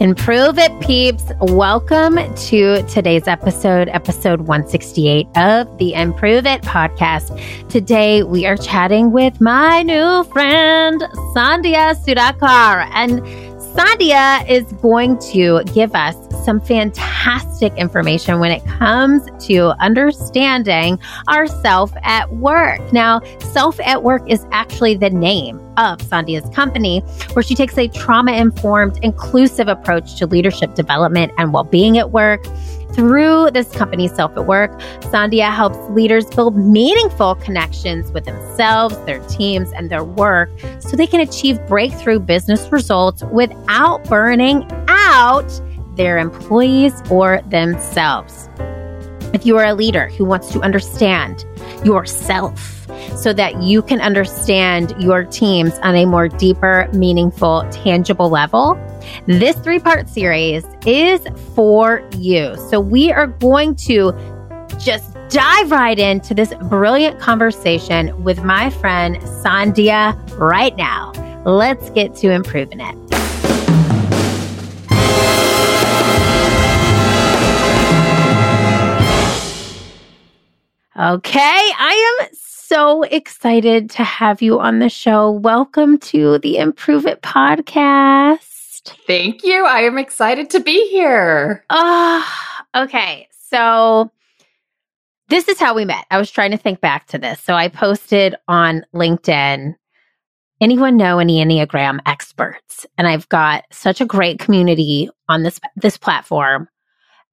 Improve it, peeps. Welcome to today's episode, episode 168 of the Improve It podcast. Today, we are chatting with my new friend, Sandhya Sudhakar. And Sandhya is going to give us some fantastic information when it comes to understanding ourself at work. Now, self at work is actually the name of Sandhya's company, where she takes a trauma informed, inclusive approach to leadership development and well being at work. Through this company, Self at Work, Sandhya helps leaders build meaningful connections with themselves, their teams, and their work so they can achieve breakthrough business results without burning out their employees or themselves. If you are a leader who wants to understand yourself so that you can understand your teams on a more deeper, meaningful, tangible level, this three part series is for you. So we are going to just dive right into this brilliant conversation with my friend Sandhya right now. Let's get to improving it. Okay, I am so excited to have you on the show. Welcome to the Improve It podcast. Thank you. I am excited to be here. Ah, uh, okay. So this is how we met. I was trying to think back to this. So I posted on LinkedIn anyone know any Enneagram experts? And I've got such a great community on this this platform.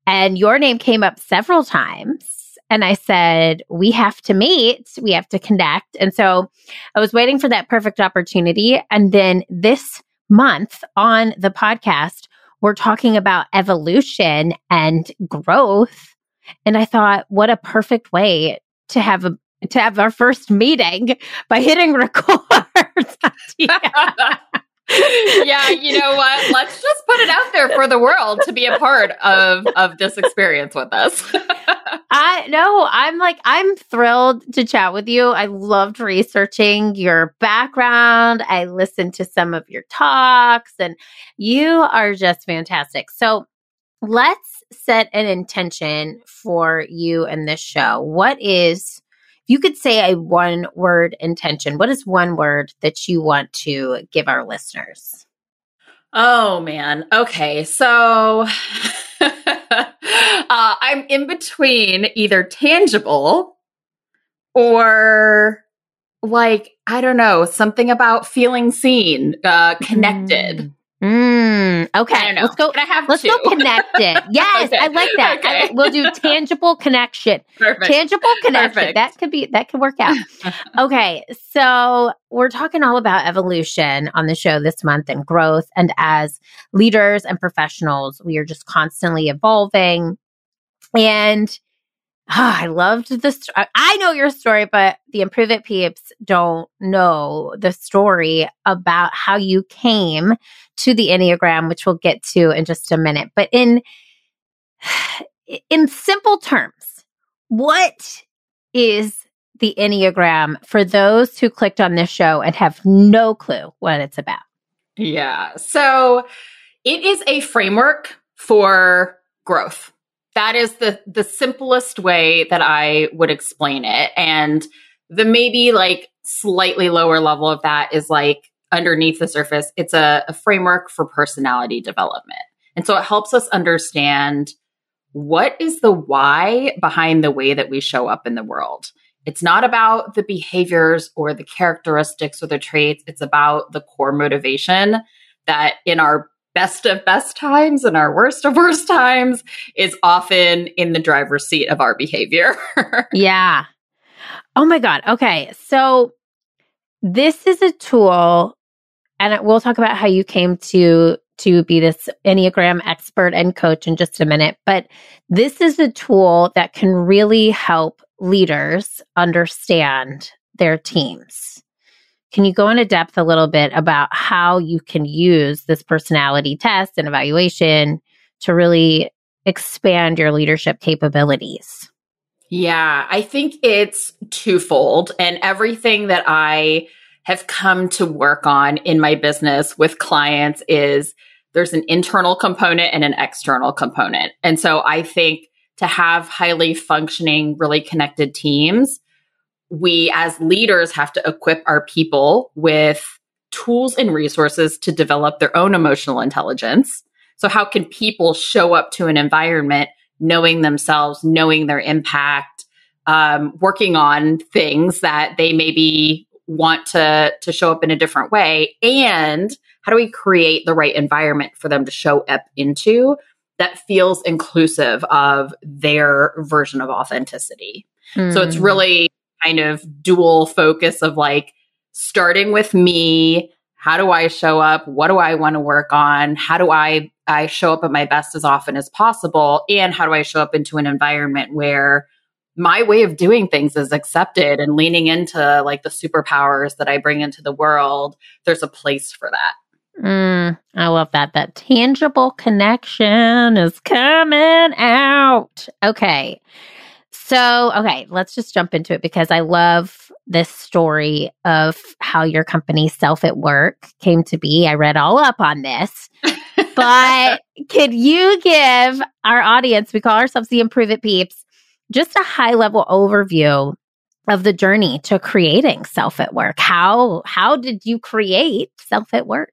And your name came up several times. And I said, we have to meet, we have to connect. And so I was waiting for that perfect opportunity. And then this month on the podcast, we're talking about evolution and growth. And I thought, what a perfect way to have a to have our first meeting by hitting record. yeah, you know what? Let's just put it out there for the world to be a part of of this experience with us. I know, I'm like I'm thrilled to chat with you. I loved researching your background. I listened to some of your talks and you are just fantastic. So, let's set an intention for you and this show. What is you could say a one word intention, what is one word that you want to give our listeners? Oh man. Okay. So uh, I'm in between either tangible or like, I don't know, something about feeling seen, uh, connected. Mm. Mm, okay, let's go. Let's two? go connected. Yes, okay. I like that. Okay. I, we'll do tangible connection. Perfect. Tangible connection. Perfect. That could be that could work out. okay, so we're talking all about evolution on the show this month and growth. And as leaders and professionals, we are just constantly evolving. And Oh, I loved this. I know your story, but the Improve It peeps don't know the story about how you came to the Enneagram, which we'll get to in just a minute. But in in simple terms, what is the Enneagram for those who clicked on this show and have no clue what it's about? Yeah. So it is a framework for growth that is the the simplest way that I would explain it. And the maybe like slightly lower level of that is like underneath the surface, it's a, a framework for personality development. And so it helps us understand what is the why behind the way that we show up in the world. It's not about the behaviors or the characteristics or the traits. It's about the core motivation that in our best of best times and our worst of worst times is often in the driver's seat of our behavior. yeah. Oh my God. Okay. So this is a tool, and we'll talk about how you came to to be this Enneagram expert and coach in just a minute. But this is a tool that can really help leaders understand their teams. Can you go into depth a little bit about how you can use this personality test and evaluation to really expand your leadership capabilities? Yeah, I think it's twofold. And everything that I have come to work on in my business with clients is there's an internal component and an external component. And so I think to have highly functioning, really connected teams, we as leaders have to equip our people with tools and resources to develop their own emotional intelligence. So, how can people show up to an environment knowing themselves, knowing their impact, um, working on things that they maybe want to to show up in a different way, and how do we create the right environment for them to show up into that feels inclusive of their version of authenticity? Mm. So it's hmm. really kind of dual focus of like starting with me how do i show up? What do i want to work on? How do i i show up at my best as often as possible? And how do i show up into an environment where my way of doing things is accepted and leaning into like the superpowers that i bring into the world? There's a place for that. Mm, i love that. That tangible connection is coming out. Okay so, okay, let's just jump into it because I love this story of how your company Self at Work came to be. I read all up on this. but could you give our audience, we call ourselves the Improve It Peeps, just a high level overview of the journey to creating Self at Work? How how did you create Self at Work?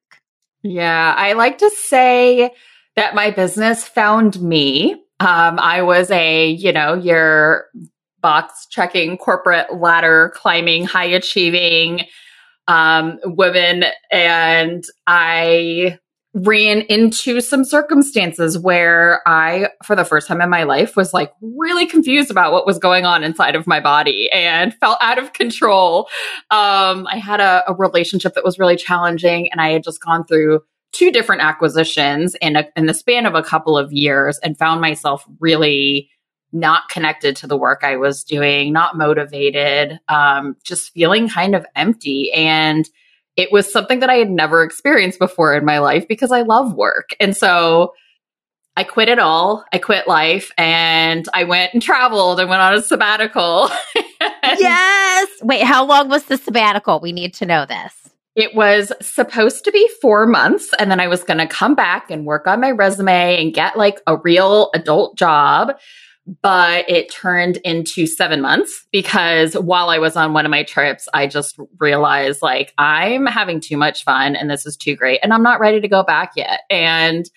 Yeah, I like to say that my business found me. Um, I was a, you know, your box checking corporate ladder climbing, high achieving um, woman. And I ran into some circumstances where I, for the first time in my life, was like really confused about what was going on inside of my body and felt out of control. Um, I had a, a relationship that was really challenging, and I had just gone through two different acquisitions in a, in the span of a couple of years and found myself really not connected to the work I was doing, not motivated, um, just feeling kind of empty. And it was something that I had never experienced before in my life because I love work. And so I quit it all. I quit life and I went and traveled and went on a sabbatical. yes. Wait, how long was the sabbatical? We need to know this. It was supposed to be four months, and then I was going to come back and work on my resume and get like a real adult job. But it turned into seven months because while I was on one of my trips, I just realized like I'm having too much fun and this is too great, and I'm not ready to go back yet. And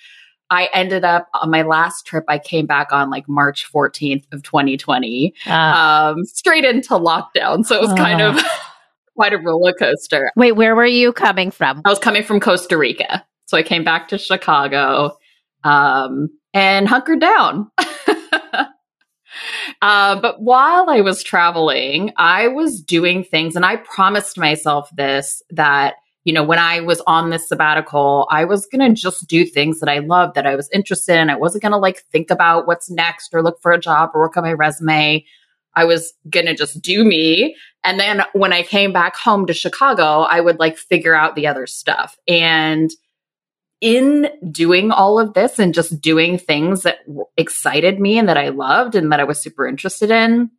I ended up on my last trip. I came back on like March 14th of 2020, uh, ah. um, straight into lockdown. So it was uh, kind of ah quite a roller coaster. Wait, where were you coming from? I was coming from Costa Rica. So I came back to Chicago um, and hunkered down. uh, but while I was traveling, I was doing things, and I promised myself this that, you know, when I was on this sabbatical, I was going to just do things that I loved, that I was interested in. I wasn't going to like think about what's next or look for a job or work on my resume. I was going to just do me. And then when I came back home to Chicago, I would like figure out the other stuff. And in doing all of this and just doing things that excited me and that I loved and that I was super interested in,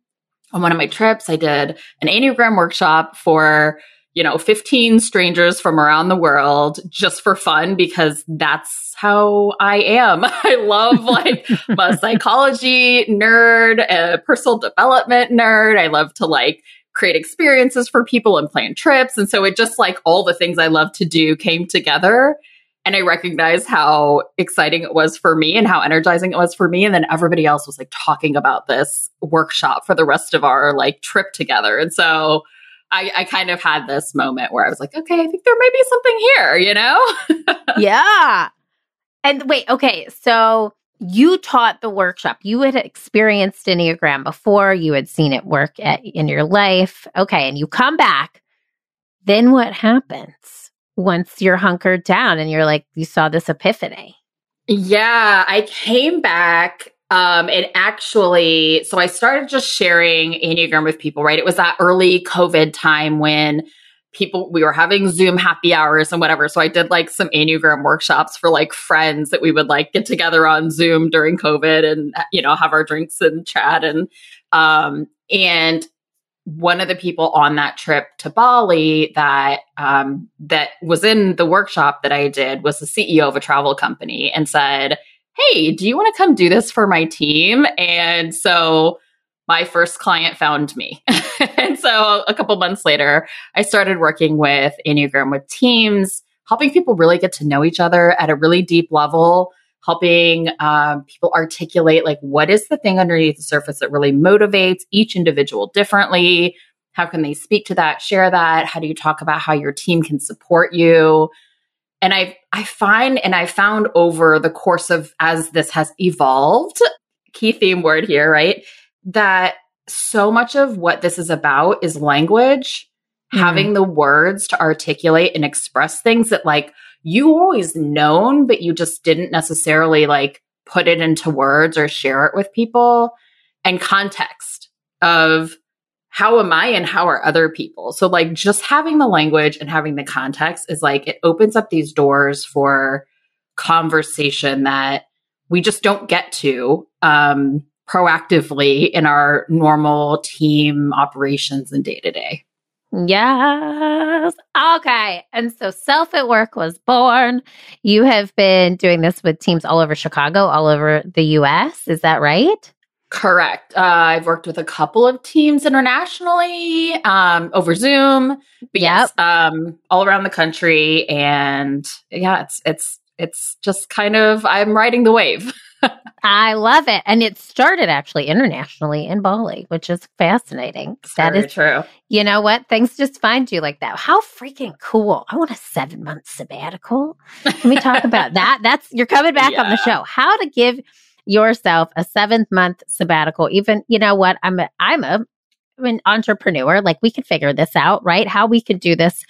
on one of my trips, I did an Enneagram workshop for, you know, 15 strangers from around the world just for fun because that's how I am. I love like a psychology nerd, a personal development nerd. I love to like create experiences for people and plan trips. And so it just like all the things I love to do came together. And I recognized how exciting it was for me and how energizing it was for me. And then everybody else was like talking about this workshop for the rest of our like trip together. And so I, I kind of had this moment where I was like, okay, I think there may be something here, you know? yeah. And wait, okay. So you taught the workshop. You had experienced Enneagram before, you had seen it work at, in your life. Okay. And you come back. Then what happens once you're hunkered down and you're like, you saw this epiphany? Yeah, I came back um, and actually, so I started just sharing Enneagram with people, right? It was that early COVID time when people we were having zoom happy hours and whatever so i did like some enneagram workshops for like friends that we would like get together on zoom during covid and you know have our drinks and chat and um and one of the people on that trip to Bali that um, that was in the workshop that I did was the CEO of a travel company and said, "Hey, do you want to come do this for my team?" And so my first client found me. and so a couple months later, I started working with Enneagram with teams, helping people really get to know each other at a really deep level helping um, people articulate like what is the thing underneath the surface that really motivates each individual differently how can they speak to that share that how do you talk about how your team can support you and i i find and i found over the course of as this has evolved key theme word here right that so much of what this is about is language mm-hmm. having the words to articulate and express things that like you always known, but you just didn't necessarily like put it into words or share it with people and context of how am I and how are other people? So like just having the language and having the context is like it opens up these doors for conversation that we just don't get to um, proactively in our normal team operations and day to day. Yes. Okay. And so Self at Work was born. You have been doing this with teams all over Chicago, all over the US. Is that right? Correct. Uh, I've worked with a couple of teams internationally um, over Zoom, but yep. um, all around the country. And yeah, it's it's it's just kind of I'm riding the wave. I love it. And it started actually internationally in Bali, which is fascinating. That's that is true. You know what? Things just find you like that. How freaking cool. I want a seven month sabbatical. Can we talk about that? That's you're coming back yeah. on the show. How to give yourself a seventh month sabbatical. Even, you know what? I'm a I'm a I'm an entrepreneur. Like we could figure this out, right? How we could do this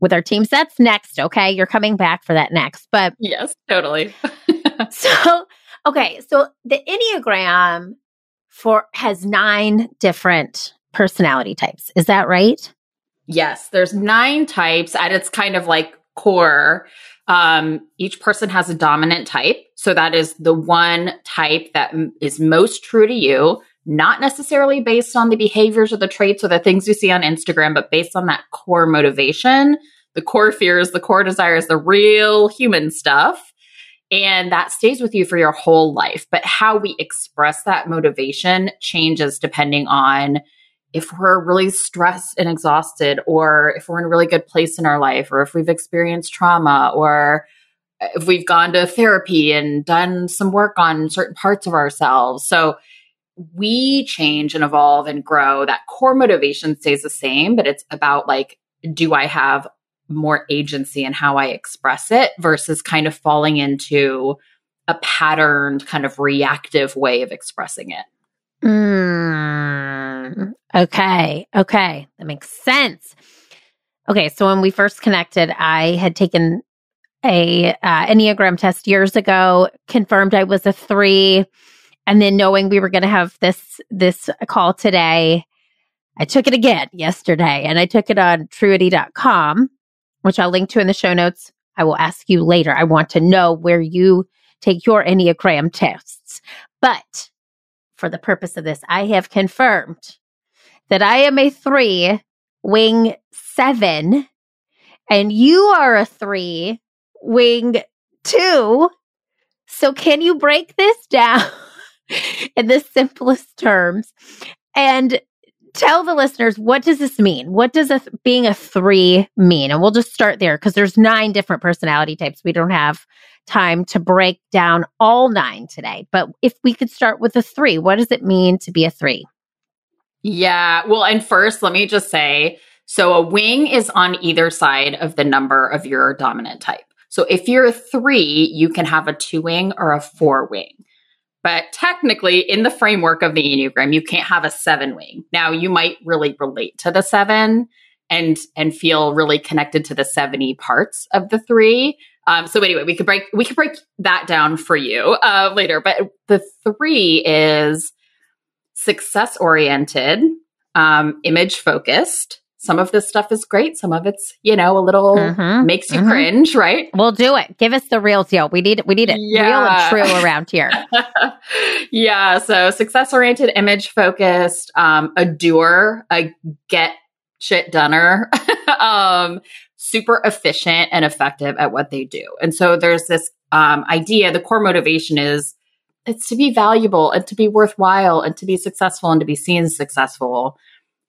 with our teams. That's next. Okay. You're coming back for that next. But yes, totally. so Okay, so the Enneagram for has nine different personality types. Is that right? Yes, there's nine types and its kind of like core. Um, each person has a dominant type. So that is the one type that m- is most true to you, not necessarily based on the behaviors or the traits or the things you see on Instagram, but based on that core motivation, the core fears, the core desires, the real human stuff. And that stays with you for your whole life. But how we express that motivation changes depending on if we're really stressed and exhausted, or if we're in a really good place in our life, or if we've experienced trauma, or if we've gone to therapy and done some work on certain parts of ourselves. So we change and evolve and grow. That core motivation stays the same, but it's about like, do I have more agency in how I express it versus kind of falling into a patterned kind of reactive way of expressing it. Mm, okay. Okay. That makes sense. Okay. So when we first connected, I had taken a uh, Enneagram test years ago, confirmed I was a three. And then knowing we were going to have this, this call today, I took it again yesterday and I took it on truity.com which I'll link to in the show notes. I will ask you later. I want to know where you take your Enneagram tests. But for the purpose of this, I have confirmed that I am a three, wing seven, and you are a three, wing two. So, can you break this down in the simplest terms and tell the listeners what does this mean? What does a, being a three mean? And we'll just start there because there's nine different personality types. We don't have time to break down all nine today. But if we could start with a three, what does it mean to be a three? Yeah. Well, and first, let me just say so a wing is on either side of the number of your dominant type. So if you're a three, you can have a two wing or a four wing. But technically, in the framework of the Enneagram, you can't have a seven wing. Now, you might really relate to the seven and and feel really connected to the 70 parts of the three. Um, so anyway, we could break we could break that down for you uh, later. But the three is success oriented, um, image focused, some of this stuff is great. Some of it's, you know, a little mm-hmm. makes you mm-hmm. cringe, right? We'll do it. Give us the real deal. We need it. We need it yeah. real and true around here. yeah. So success oriented, image focused, um, a doer, a get shit doneer, um, super efficient and effective at what they do. And so there's this um, idea. The core motivation is it's to be valuable and to be worthwhile and to be successful and to be seen successful.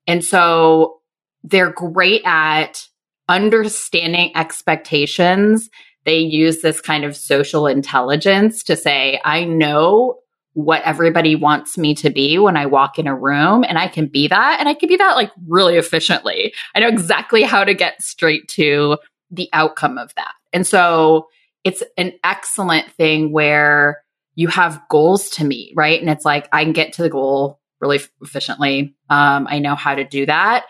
And so they're great at understanding expectations. They use this kind of social intelligence to say, I know what everybody wants me to be when I walk in a room and I can be that and I can be that like really efficiently. I know exactly how to get straight to the outcome of that. And so it's an excellent thing where you have goals to meet, right? And it's like, I can get to the goal really efficiently. Um, I know how to do that.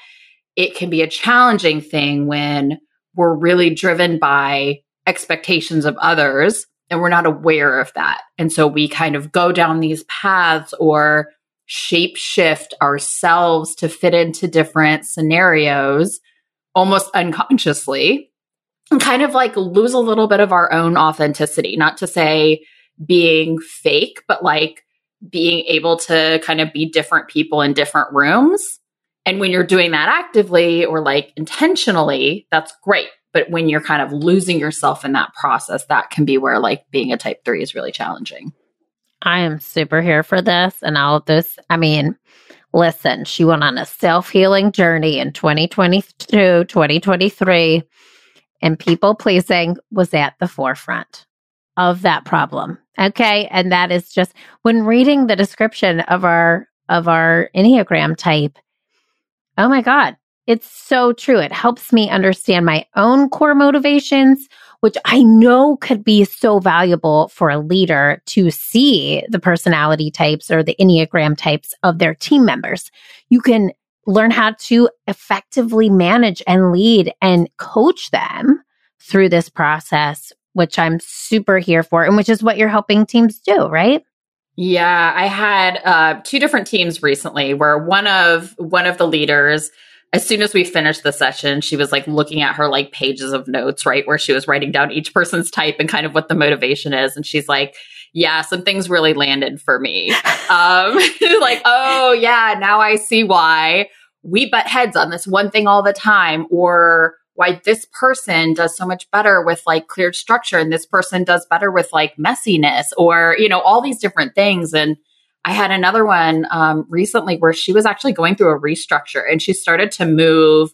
It can be a challenging thing when we're really driven by expectations of others and we're not aware of that. And so we kind of go down these paths or shape shift ourselves to fit into different scenarios almost unconsciously and kind of like lose a little bit of our own authenticity. Not to say being fake, but like being able to kind of be different people in different rooms. And when you're doing that actively or like intentionally, that's great. But when you're kind of losing yourself in that process, that can be where like being a type three is really challenging. I am super here for this and all of this. I mean, listen, she went on a self healing journey in 2022, 2023, and people pleasing was at the forefront of that problem. Okay. And that is just when reading the description of our, of our Enneagram type. Oh my God. It's so true. It helps me understand my own core motivations, which I know could be so valuable for a leader to see the personality types or the Enneagram types of their team members. You can learn how to effectively manage and lead and coach them through this process which I'm super here for, and which is what you're helping teams do, right? Yeah, I had uh, two different teams recently where one of one of the leaders, as soon as we finished the session, she was like looking at her like pages of notes, right, where she was writing down each person's type and kind of what the motivation is, and she's like, "Yeah, some things really landed for me." um, like, oh yeah, now I see why we butt heads on this one thing all the time, or why this person does so much better with like clear structure and this person does better with like messiness or, you know, all these different things. And I had another one um, recently where she was actually going through a restructure and she started to move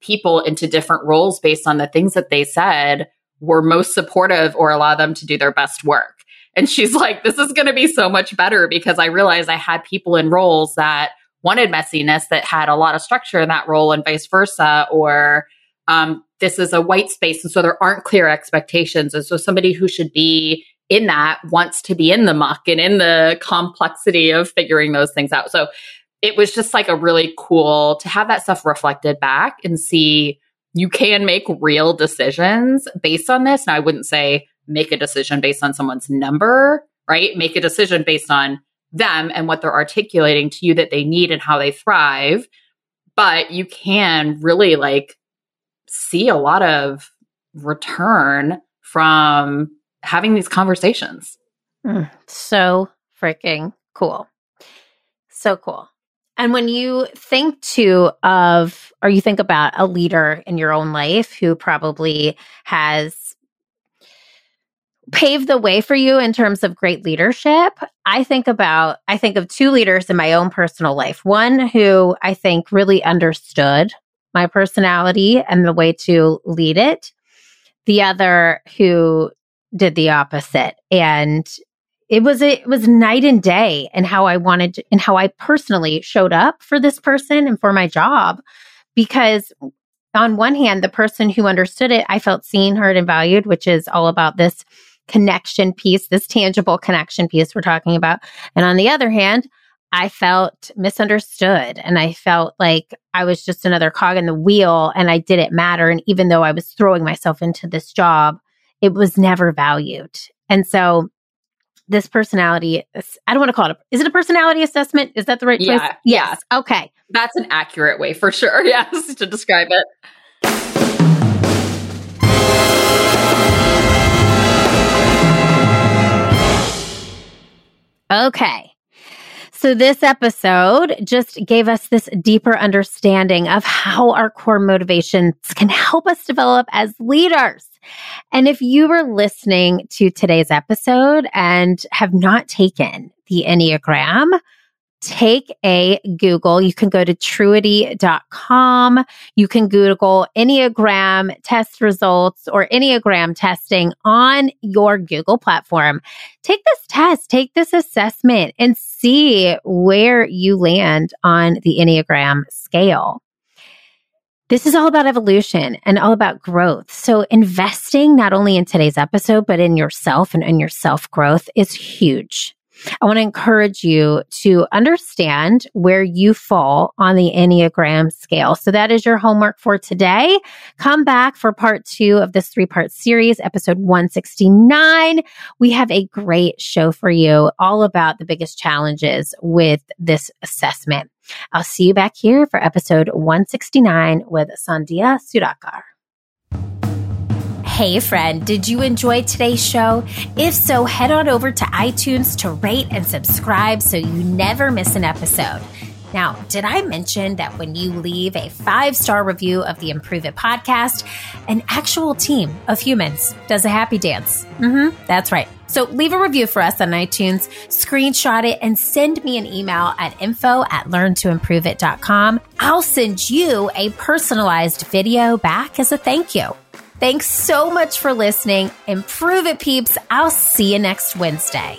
people into different roles based on the things that they said were most supportive or allow them to do their best work. And she's like, this is going to be so much better because I realized I had people in roles that wanted messiness that had a lot of structure in that role and vice versa, or um, this is a white space. And so there aren't clear expectations. And so somebody who should be in that wants to be in the muck and in the complexity of figuring those things out. So it was just like a really cool to have that stuff reflected back and see you can make real decisions based on this. Now, I wouldn't say make a decision based on someone's number, right? Make a decision based on them and what they're articulating to you that they need and how they thrive. But you can really like see a lot of return from having these conversations. Mm, so freaking cool. So cool. And when you think too of, or you think about a leader in your own life who probably has paved the way for you in terms of great leadership, I think about, I think of two leaders in my own personal life. One who I think really understood my personality and the way to lead it. The other who did the opposite. And it was it was night and day and how I wanted to, and how I personally showed up for this person and for my job because on one hand the person who understood it I felt seen heard and valued which is all about this connection piece this tangible connection piece we're talking about and on the other hand I felt misunderstood and I felt like I was just another cog in the wheel and I didn't matter. And even though I was throwing myself into this job, it was never valued. And so this personality i don't want to call it a, is it a personality assessment? Is that the right yeah, choice yes yeah. okay. That's an accurate way for sure yes to describe it. Okay so, this episode just gave us this deeper understanding of how our core motivations can help us develop as leaders. And if you were listening to today's episode and have not taken the Enneagram, take a Google. You can go to truity.com. You can Google Enneagram test results or Enneagram testing on your Google platform. Take this test, take this assessment and see where you land on the Enneagram scale. This is all about evolution and all about growth. So investing not only in today's episode, but in yourself and in your self growth is huge. I want to encourage you to understand where you fall on the Enneagram scale. So that is your homework for today. Come back for part two of this three part series, episode 169. We have a great show for you all about the biggest challenges with this assessment. I'll see you back here for episode 169 with Sandhya Sudhakar. Hey, friend, did you enjoy today's show? If so, head on over to iTunes to rate and subscribe so you never miss an episode. Now, did I mention that when you leave a five star review of the Improve It podcast, an actual team of humans does a happy dance? Mm-hmm, that's right. So leave a review for us on iTunes, screenshot it, and send me an email at info at learntoimproveit.com. I'll send you a personalized video back as a thank you. Thanks so much for listening. Improve it, peeps. I'll see you next Wednesday.